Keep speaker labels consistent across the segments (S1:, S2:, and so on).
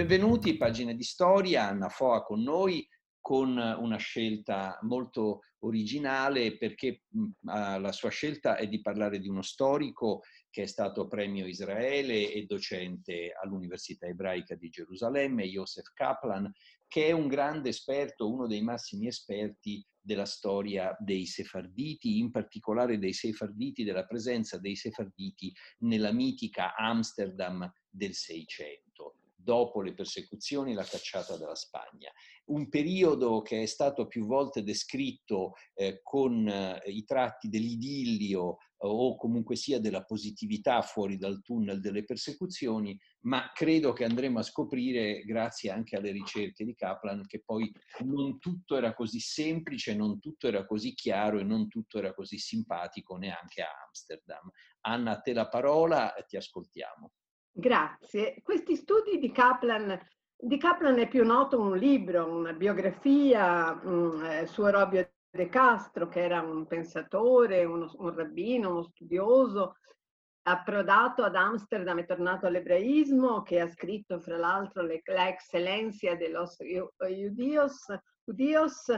S1: Benvenuti, pagine di storia, Anna Foa con noi con una scelta molto originale perché la sua scelta è di parlare di uno storico che è stato premio Israele e docente all'Università Ebraica di Gerusalemme, Yosef Kaplan, che è un grande esperto, uno dei massimi esperti della storia dei sefarditi, in particolare dei sefarditi, della presenza dei sefarditi nella mitica Amsterdam del Seicento dopo le persecuzioni la cacciata dalla Spagna. Un periodo che è stato più volte descritto eh, con eh, i tratti dell'idillio o comunque sia della positività fuori dal tunnel delle persecuzioni, ma credo che andremo a scoprire, grazie anche alle ricerche di Kaplan, che poi non tutto era così semplice, non tutto era così chiaro e non tutto era così simpatico neanche a Amsterdam. Anna, a te la parola ti ascoltiamo.
S2: Grazie. Questi studi di Kaplan, di Kaplan è più noto un libro, una biografia um, eh, su Robio De Castro, che era un pensatore, uno, un rabbino, uno studioso, approdato ad Amsterdam e tornato all'ebraismo, che ha scritto fra l'altro La Excelencia de los Judíos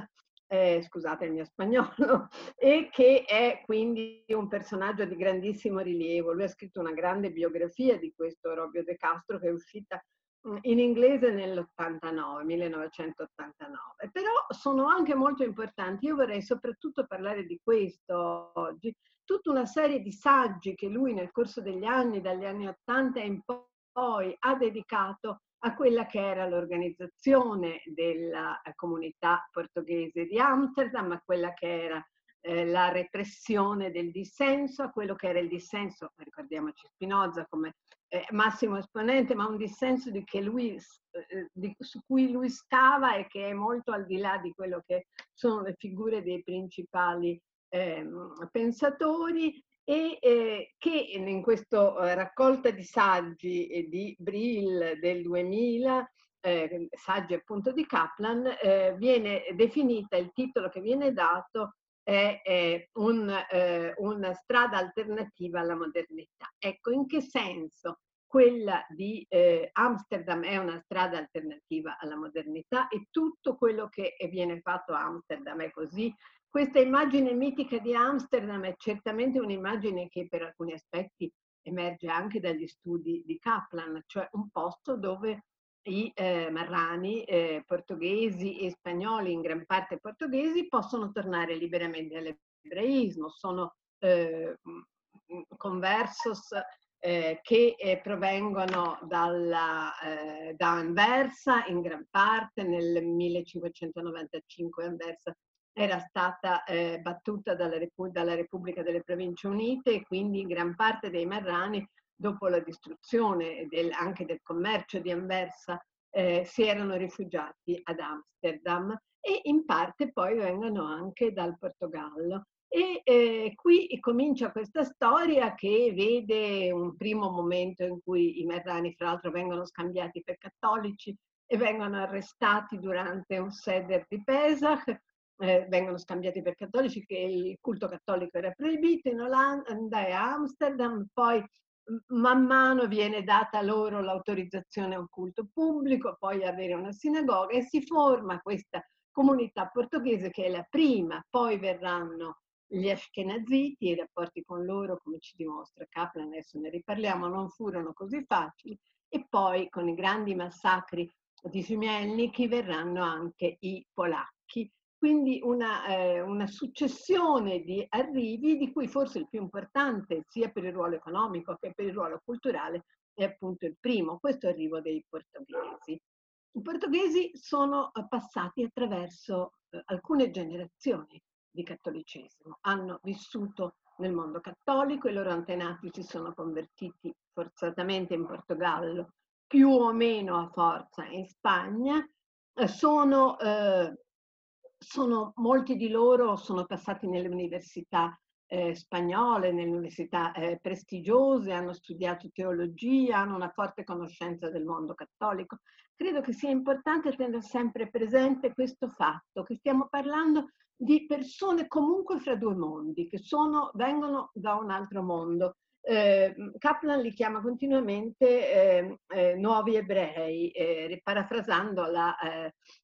S2: eh, scusate il mio spagnolo, e che è quindi un personaggio di grandissimo rilievo. Lui ha scritto una grande biografia di questo Robio De Castro che è uscita mm, in inglese nell'89, 1989. Però sono anche molto importanti. Io vorrei soprattutto parlare di questo oggi. Tutta una serie di saggi che lui nel corso degli anni, dagli anni 80 in poi, ha dedicato a quella che era l'organizzazione della eh, comunità portoghese di Amsterdam, a quella che era eh, la repressione del dissenso, a quello che era il dissenso, ricordiamoci Spinoza come eh, massimo esponente, ma un dissenso di lui, di, su cui lui stava e che è molto al di là di quello che sono le figure dei principali ehm, pensatori e eh, che in questa eh, raccolta di saggi eh, di Brill del 2000, eh, saggi appunto di Kaplan, eh, viene definita, il titolo che viene dato è, è un, eh, una strada alternativa alla modernità. Ecco, in che senso quella di Amsterdam è una strada alternativa alla modernità e tutto quello che viene fatto a Amsterdam è così questa immagine mitica di Amsterdam è certamente un'immagine che per alcuni aspetti emerge anche dagli studi di Kaplan, cioè un posto dove i eh, marrani eh, portoghesi e spagnoli, in gran parte portoghesi, possono tornare liberamente all'ebraismo. Sono eh, conversos eh, che eh, provengono dalla, eh, da Anversa, in gran parte nel 1595 Anversa era stata eh, battuta dalla, dalla, Repubblica delle Province Unite e quindi in gran parte dei marrani, dopo la distruzione del, anche del commercio di Anversa, eh, si erano rifugiati ad Amsterdam e in parte poi vengono anche dal Portogallo. E eh, qui comincia questa storia che vede un primo momento in cui i marrani, fra l'altro, vengono scambiati per cattolici e vengono arrestati durante un seder di Pesach, eh, vengono scambiati per cattolici, che il culto cattolico era proibito in Olanda e Amsterdam, poi man mano viene data loro l'autorizzazione a un culto pubblico, poi avere una sinagoga e si forma questa comunità portoghese che è la prima, poi verranno gli Ashkenaziti, i rapporti con loro, come ci dimostra Kaplan, adesso ne riparliamo, non furono così facili, e poi con i grandi massacri di Simelniki verranno anche i polacchi quindi una, eh, una, successione di arrivi di cui forse il più importante sia per il ruolo economico che per il ruolo culturale è appunto il primo, questo arrivo dei portoghesi. I portoghesi sono eh, passati attraverso eh, alcune generazioni di cattolicesimo, hanno vissuto nel mondo cattolico, i loro antenati si sono convertiti forzatamente in Portogallo, più o meno a forza in Spagna, eh, sono eh, sono, molti di loro sono passati nelle università eh, spagnole, nelle università eh, prestigiose, hanno studiato teologia, hanno una forte conoscenza del mondo cattolico. Credo che sia importante tenere sempre presente questo fatto, che stiamo parlando di persone comunque fra due mondi, che sono, vengono da un altro mondo eh, Kaplan li chiama continuamente eh, eh, nuovi ebrei, eh, parafrasando la,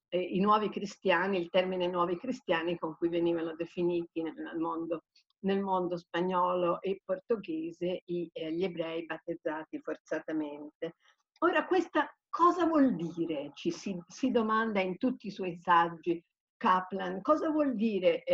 S2: eh, eh, i nuovi cristiani, il termine nuovi cristiani con cui venivano definiti nel mondo, nel mondo spagnolo e portoghese i, gli ebrei battezzati forzatamente. Ora, questa cosa vuol dire? Ci si, si domanda in tutti i suoi saggi Kaplan, cosa vuol dire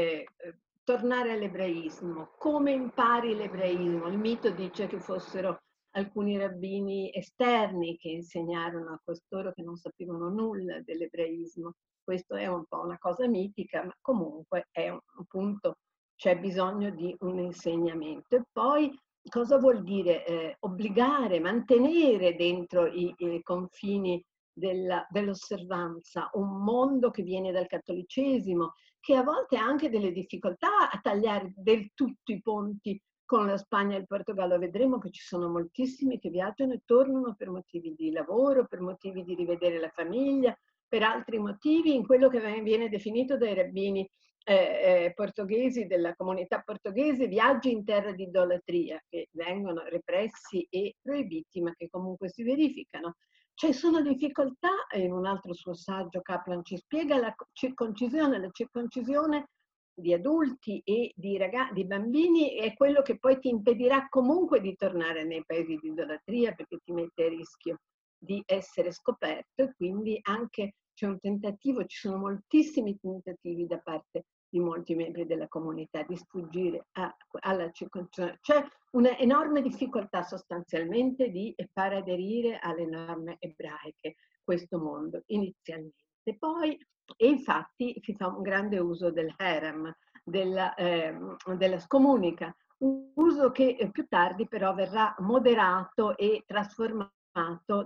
S2: tornare all'ebraismo. Come impari l'ebraismo? Il mito dice che fossero alcuni rabbini esterni che insegnarono a costoro che non sapevano nulla dell'ebraismo. Questo è un po' una cosa mitica, ma comunque è un, punto, c'è bisogno di un insegnamento. E poi cosa vuol dire eh, obbligare, mantenere dentro i, i confini della, dell'osservanza un mondo che viene dal cattolicesimo, che a volte ha anche delle difficoltà a tagliare del tutto i ponti con la Spagna e il Portogallo. Vedremo che ci sono moltissimi che viaggiano e tornano per motivi di lavoro, per motivi di rivedere la famiglia, per altri motivi, in quello che viene definito dai rabbini eh, eh, portoghesi, della comunità portoghese, viaggi in terra di idolatria, che vengono repressi e proibiti, ma che comunque si verificano. Ci sono difficoltà, in un altro suo saggio Kaplan ci spiega la circoncisione, la circoncisione di adulti e di, ragazzi, di bambini è quello che poi ti impedirà comunque di tornare nei paesi di idolatria perché ti mette a rischio di essere scoperto e quindi anche c'è un tentativo, ci sono moltissimi tentativi da parte di molti membri della comunità di sfuggire a, alla circoncisione. C'è un'enorme difficoltà sostanzialmente di far aderire alle norme ebraiche questo mondo inizialmente. Poi, e infatti si fa un grande uso del harem, della, eh, della scomunica, un uso che più tardi però verrà moderato e trasformato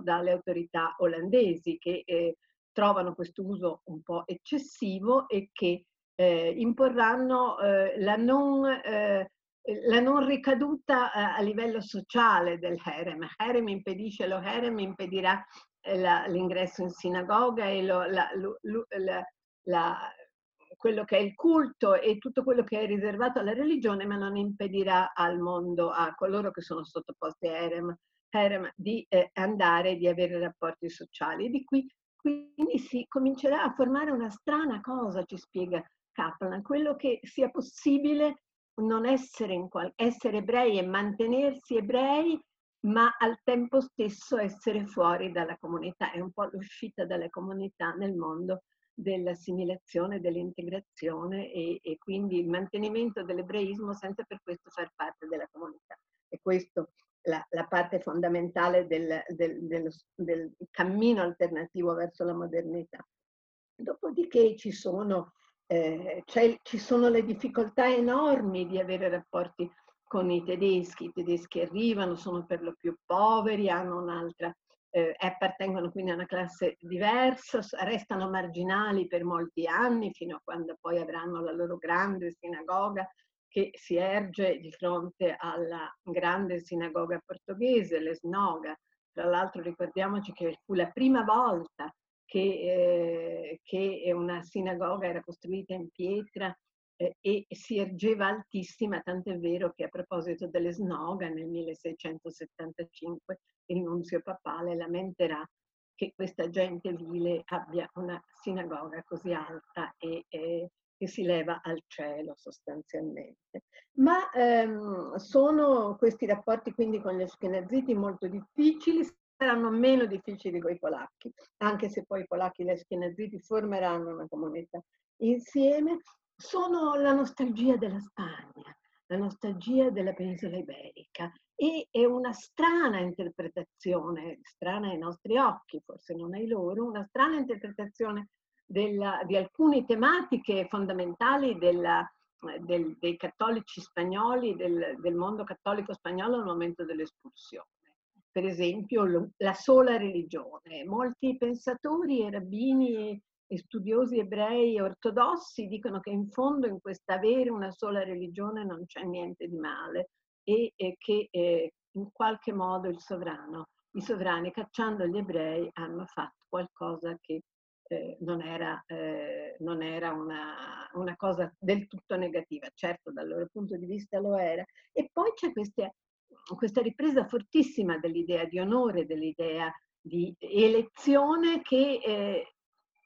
S2: dalle autorità olandesi che eh, trovano questo uso un po' eccessivo e che eh, imporranno eh, la, non, eh, la, non, ricaduta eh, a livello sociale del harem. Harem impedisce, lo harem impedirà eh, l'ingresso in sinagoga e lo, la, la, quello che è il culto e tutto quello che è riservato alla religione, ma non impedirà al mondo, a coloro che sono sottoposti a harem, harem di eh, andare, di avere rapporti sociali. E di qui quindi si comincerà a formare una strana cosa, ci spiega Kaplan, quello che sia possibile non essere, in qual- essere ebrei e mantenersi ebrei, ma al tempo stesso essere fuori dalla comunità. È un po' l'uscita dalla comunità nel mondo dell'assimilazione, dell'integrazione e, e quindi il mantenimento dell'ebraismo senza per questo far parte della comunità. E questo la, la parte fondamentale del, del, del, del, cammino alternativo verso la modernità. Dopodiché ci sono eh, ci sono le difficoltà enormi di avere rapporti con i tedeschi. I tedeschi arrivano, sono per lo più poveri, hanno un'altra, eh, appartengono quindi a una classe diversa, restano marginali per molti anni, fino a quando poi avranno la loro grande sinagoga che si erge di fronte alla grande sinagoga portoghese, l'Esnoga. Tra l'altro ricordiamoci che fu la prima volta che, eh, che una sinagoga era costruita in pietra eh, e si ergeva altissima, tant'è vero che a proposito delle snoga nel 1675 il nunzio papale lamenterà che questa gente vile abbia una sinagoga così alta e, e che si leva al cielo sostanzialmente. Ma ehm, sono questi rapporti quindi con gli Ashkenaziti molto difficili, saranno meno difficili con i polacchi, anche se poi i polacchi e gli Ashkenaziti formeranno una comunità insieme, sono la nostalgia della Spagna, la nostalgia della penisola iberica e è una strana interpretazione, strana ai nostri occhi, forse non ai loro, una strana interpretazione della, di alcune tematiche fondamentali della, del, dei cattolici spagnoli, del, del mondo cattolico spagnolo al momento dell'espulsione per esempio la sola religione. Molti pensatori e rabbini studiosi ebrei ortodossi dicono che in fondo in questa avere una sola religione non c'è niente di male e, e che eh, in qualche modo il sovrano, i sovrani cacciando gli ebrei hanno fatto qualcosa che eh, non era, eh, non era una, una, cosa del tutto negativa, certo dal loro punto di vista lo era. E poi c'è questa questa ripresa fortissima dell'idea di onore, dell'idea di elezione che eh,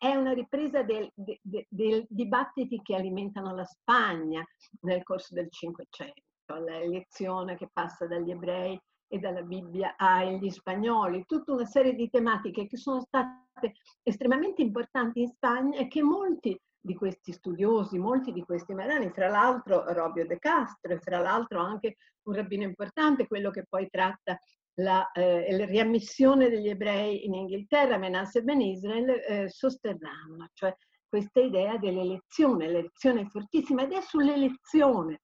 S2: è una ripresa dei del, del dibattiti che alimentano la Spagna nel corso del Cinquecento, l'elezione che passa dagli ebrei e dalla Bibbia agli spagnoli, tutta una serie di tematiche che sono state estremamente importanti in Spagna e che molti di questi studiosi, molti di questi marani, fra l'altro Robio De Castro e fra l'altro anche un rabbino importante, quello che poi tratta la, eh, riammissione degli ebrei in Inghilterra, Menasse Ben Israel, eh, sosterranno, cioè questa idea dell'elezione, l'elezione fortissima ed è sull'elezione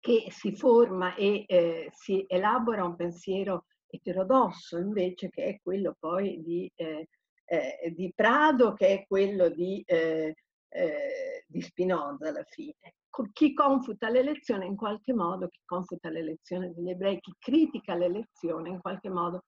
S2: che si forma e eh, si elabora un pensiero eterodosso invece che è quello poi di, eh, eh, di Prado, che è quello di, eh, di Spinoza alla fine. Chi confuta l'elezione in qualche modo, chi confuta l'elezione degli ebrei, chi critica l'elezione in qualche modo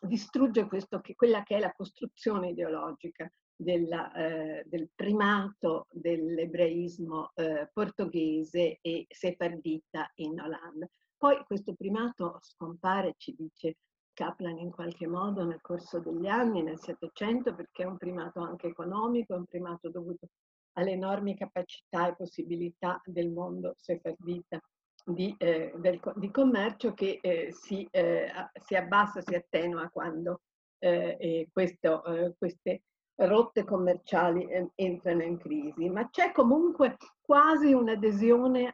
S2: distrugge questo, che, quella che è la costruzione ideologica della, eh, del primato dell'ebraismo eh, portoghese e sefardita in Olanda. Poi questo primato scompare, ci dice Kaplan in qualche modo nel corso degli anni, nel Settecento, perché è un primato anche economico, è un primato dovuto alle enormi capacità e possibilità del mondo sefardita di, eh, del, di commercio che eh, si, eh, si, abbassa, si attenua quando eh, questo, eh, queste rotte commerciali entrano in crisi, ma c'è comunque quasi un'adesione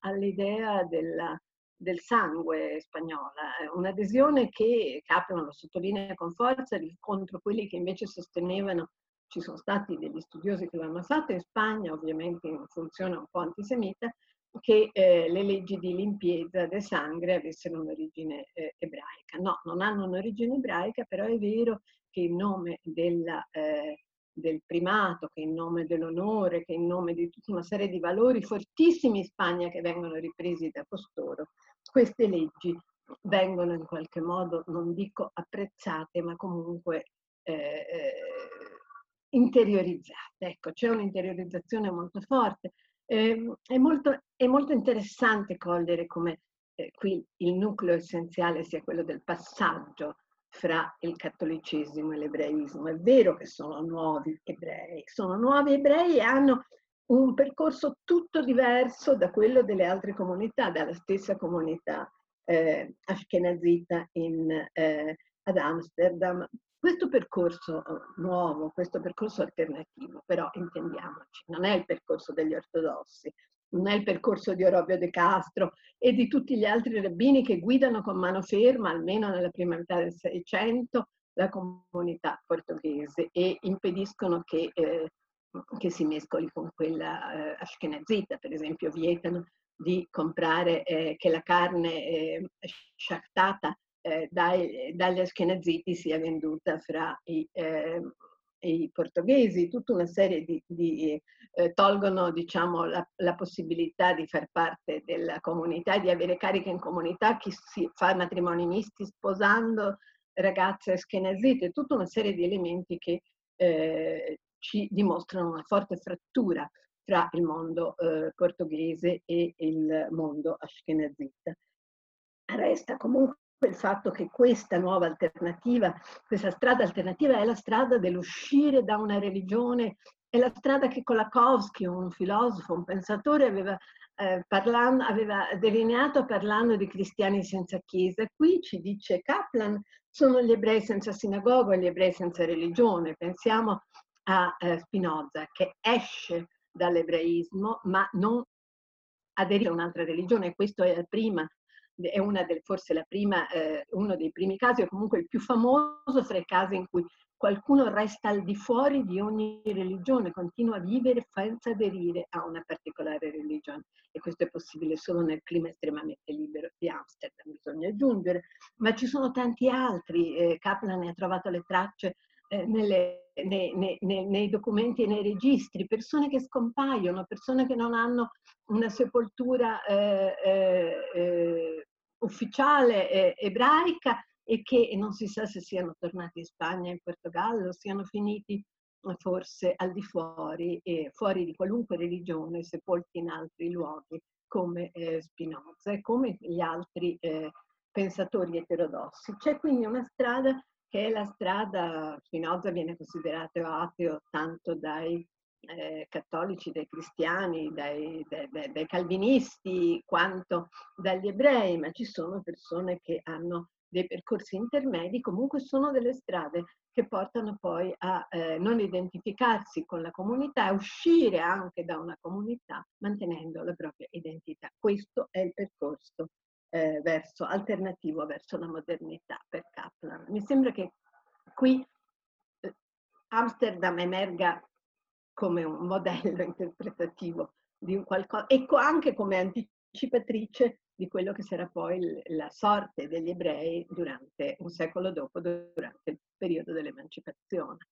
S2: all'idea della, del sangue spagnola, un'adesione che Kaplan lo sottolinea con forza contro quelli che invece sostenevano, ci sono stati degli studiosi che l'hanno fatto in Spagna, ovviamente in funzione un po' antisemita, che eh, le leggi di limpiezza del sangue avessero un'origine eh, ebraica. No, non hanno un'origine ebraica, però è vero che in nome della, eh, del primato, che in nome dell'onore, che in nome di tutta una serie di valori fortissimi in Spagna che vengono ripresi da costoro, queste leggi vengono in qualche modo, non dico apprezzate, ma comunque eh, eh, interiorizzate. Ecco, c'è un'interiorizzazione molto forte. Eh, è, molto, è, molto, interessante cogliere come eh, qui il nucleo essenziale sia quello del passaggio fra il cattolicesimo e l'ebraismo. È vero che sono nuovi ebrei, sono nuovi ebrei e hanno un percorso tutto diverso da quello delle altre comunità, dalla stessa comunità eh, ashkenazita in, eh, ad Amsterdam. Questo percorso eh, nuovo, questo percorso alternativo, però intendiamoci, non è il percorso degli ortodossi, non è il percorso di Orobio De Castro e di tutti gli altri rabbini che guidano con mano ferma, almeno nella prima metà del Seicento, la comunità portoghese e impediscono che, eh, che si mescoli con quella eh, ashkenazita, per esempio vietano di comprare eh, che la carne eh, sciactata eh, dai, dagli ashkenaziti sia venduta fra i, eh, i portoghesi, tutta una serie di, di eh, tolgono diciamo, la, la, possibilità di far parte della comunità, di avere carica in comunità, chi si fa matrimoni misti sposando ragazze schenazite, tutta una serie di elementi che eh, ci dimostrano una forte frattura tra il mondo eh, portoghese e il mondo ashkenazita. Resta comunque il fatto che questa nuova alternativa, questa strada alternativa è la strada dell'uscire da una religione, è la strada che Kolakowski, un filosofo, un pensatore, aveva, eh, parlando, aveva delineato parlando di cristiani senza chiesa. Qui ci dice Kaplan, sono gli ebrei senza sinagoga, gli ebrei senza religione. Pensiamo a eh, Spinoza che esce dall'ebraismo ma non aderisce a un'altra religione. Questo è prima è del, forse prima, eh, uno dei primi casi, o comunque il più famoso fra i casi in cui qualcuno resta al di fuori di ogni religione, continua a vivere senza aderire a una particolare religione. E questo è possibile solo nel clima estremamente libero di Amsterdam, bisogna aggiungere. Ma ci sono tanti altri. Eh, Kaplan ne ha trovato le tracce eh, nelle, nei, nei, nei, documenti e nei registri, persone che scompaiono, persone che non hanno una sepoltura eh, eh, eh ufficiale ebraica e che non si sa se siano tornati in Spagna, in Portogallo, siano finiti forse al di fuori, fuori di qualunque religione, sepolti in altri luoghi come eh, Spinoza e come gli altri eh, pensatori eterodossi. C'è quindi una strada che la strada, Spinoza viene considerato ateo tanto dai eh, cattolici, dai cristiani, dai, dai, dai, dai, calvinisti, quanto dagli ebrei, ma ci sono persone che hanno dei percorsi intermedi, comunque sono delle strade che portano poi a eh, non identificarsi con la comunità, a uscire anche da una comunità mantenendo la propria identità. Questo è il percorso eh, verso, alternativo verso la modernità per Kaplan. Mi sembra che qui eh, Amsterdam emerga come un modello interpretativo di un qualcosa e anche come anticipatrice di quello che sarà poi la sorte degli ebrei durante un secolo dopo, durante il periodo dell'emancipazione.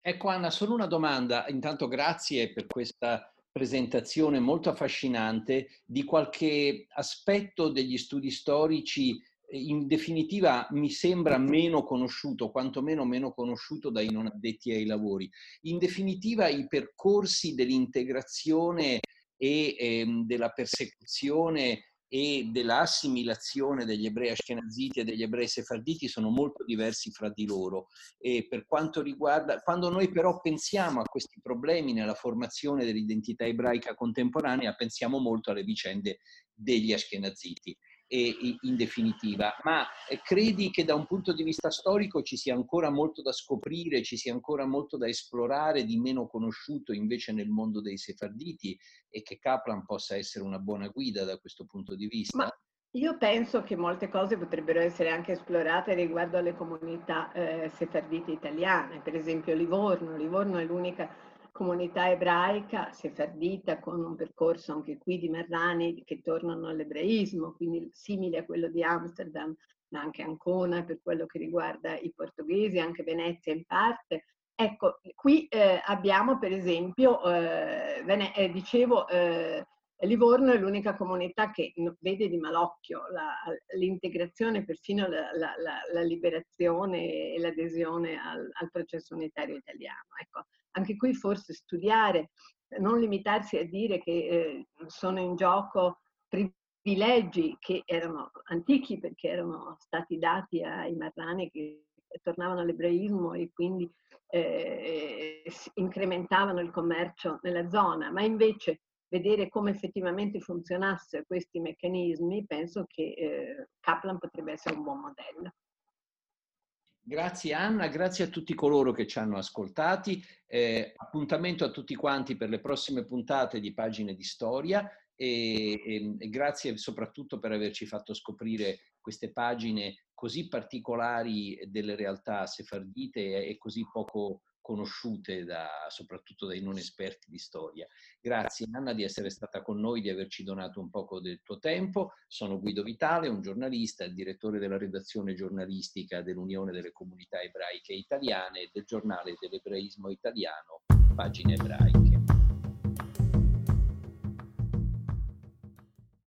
S1: Ecco Anna, solo una domanda. Intanto grazie per questa presentazione molto affascinante di qualche aspetto degli studi storici in definitiva mi sembra meno conosciuto, quantomeno meno conosciuto dai non addetti ai lavori. In definitiva i percorsi dell'integrazione e ehm, della persecuzione e dell'assimilazione degli ebrei ashkenaziti e degli ebrei sefarditi sono molto diversi fra di loro. E per quanto riguarda, quando noi però pensiamo a questi problemi nella formazione dell'identità ebraica contemporanea, pensiamo molto alle vicende degli ashkenaziti in definitiva, ma eh, credi che da un punto di vista storico ci sia ancora molto da scoprire, ci sia ancora molto da esplorare di meno conosciuto invece nel mondo dei sefarditi e che Kaplan possa essere una buona guida da questo punto di vista?
S2: Ma io penso che molte cose potrebbero essere anche esplorate riguardo alle comunità eh, sefardite italiane, per esempio Livorno. Livorno è l'unica comunità ebraica sefardita con un percorso anche qui di Marrani che tornano all'ebraismo, quindi simile a quello di Amsterdam, ma anche Ancona per quello che riguarda i portoghesi, anche Venezia in parte. Ecco, qui eh, abbiamo per esempio, eh, Vene- eh, dicevo, eh, Livorno è l'unica comunità che vede di malocchio la, l'integrazione, perfino la, la, la, liberazione e l'adesione al, al processo unitario italiano. Ecco, anche qui forse studiare, non limitarsi a dire che eh, sono in gioco privilegi che erano antichi perché erano stati dati ai marrani che tornavano all'ebraismo e quindi eh, incrementavano il commercio nella zona, ma invece vedere come effettivamente funzionassero questi meccanismi, penso che eh, Kaplan potrebbe essere un buon modello.
S1: Grazie Anna, grazie a tutti coloro che ci hanno ascoltati. Eh, appuntamento a tutti quanti per le prossime puntate di Pagine di Storia e, e, e grazie soprattutto per averci fatto scoprire queste pagine così particolari delle realtà sefardite e, e così poco conosciute da, soprattutto dai non esperti di storia. Grazie Anna di essere stata con noi, di averci donato un poco del tuo tempo. Sono Guido Vitale, un giornalista, direttore della redazione giornalistica dell'Unione delle Comunità Ebraiche Italiane e del giornale dell'ebraismo italiano, Pagine Ebraiche.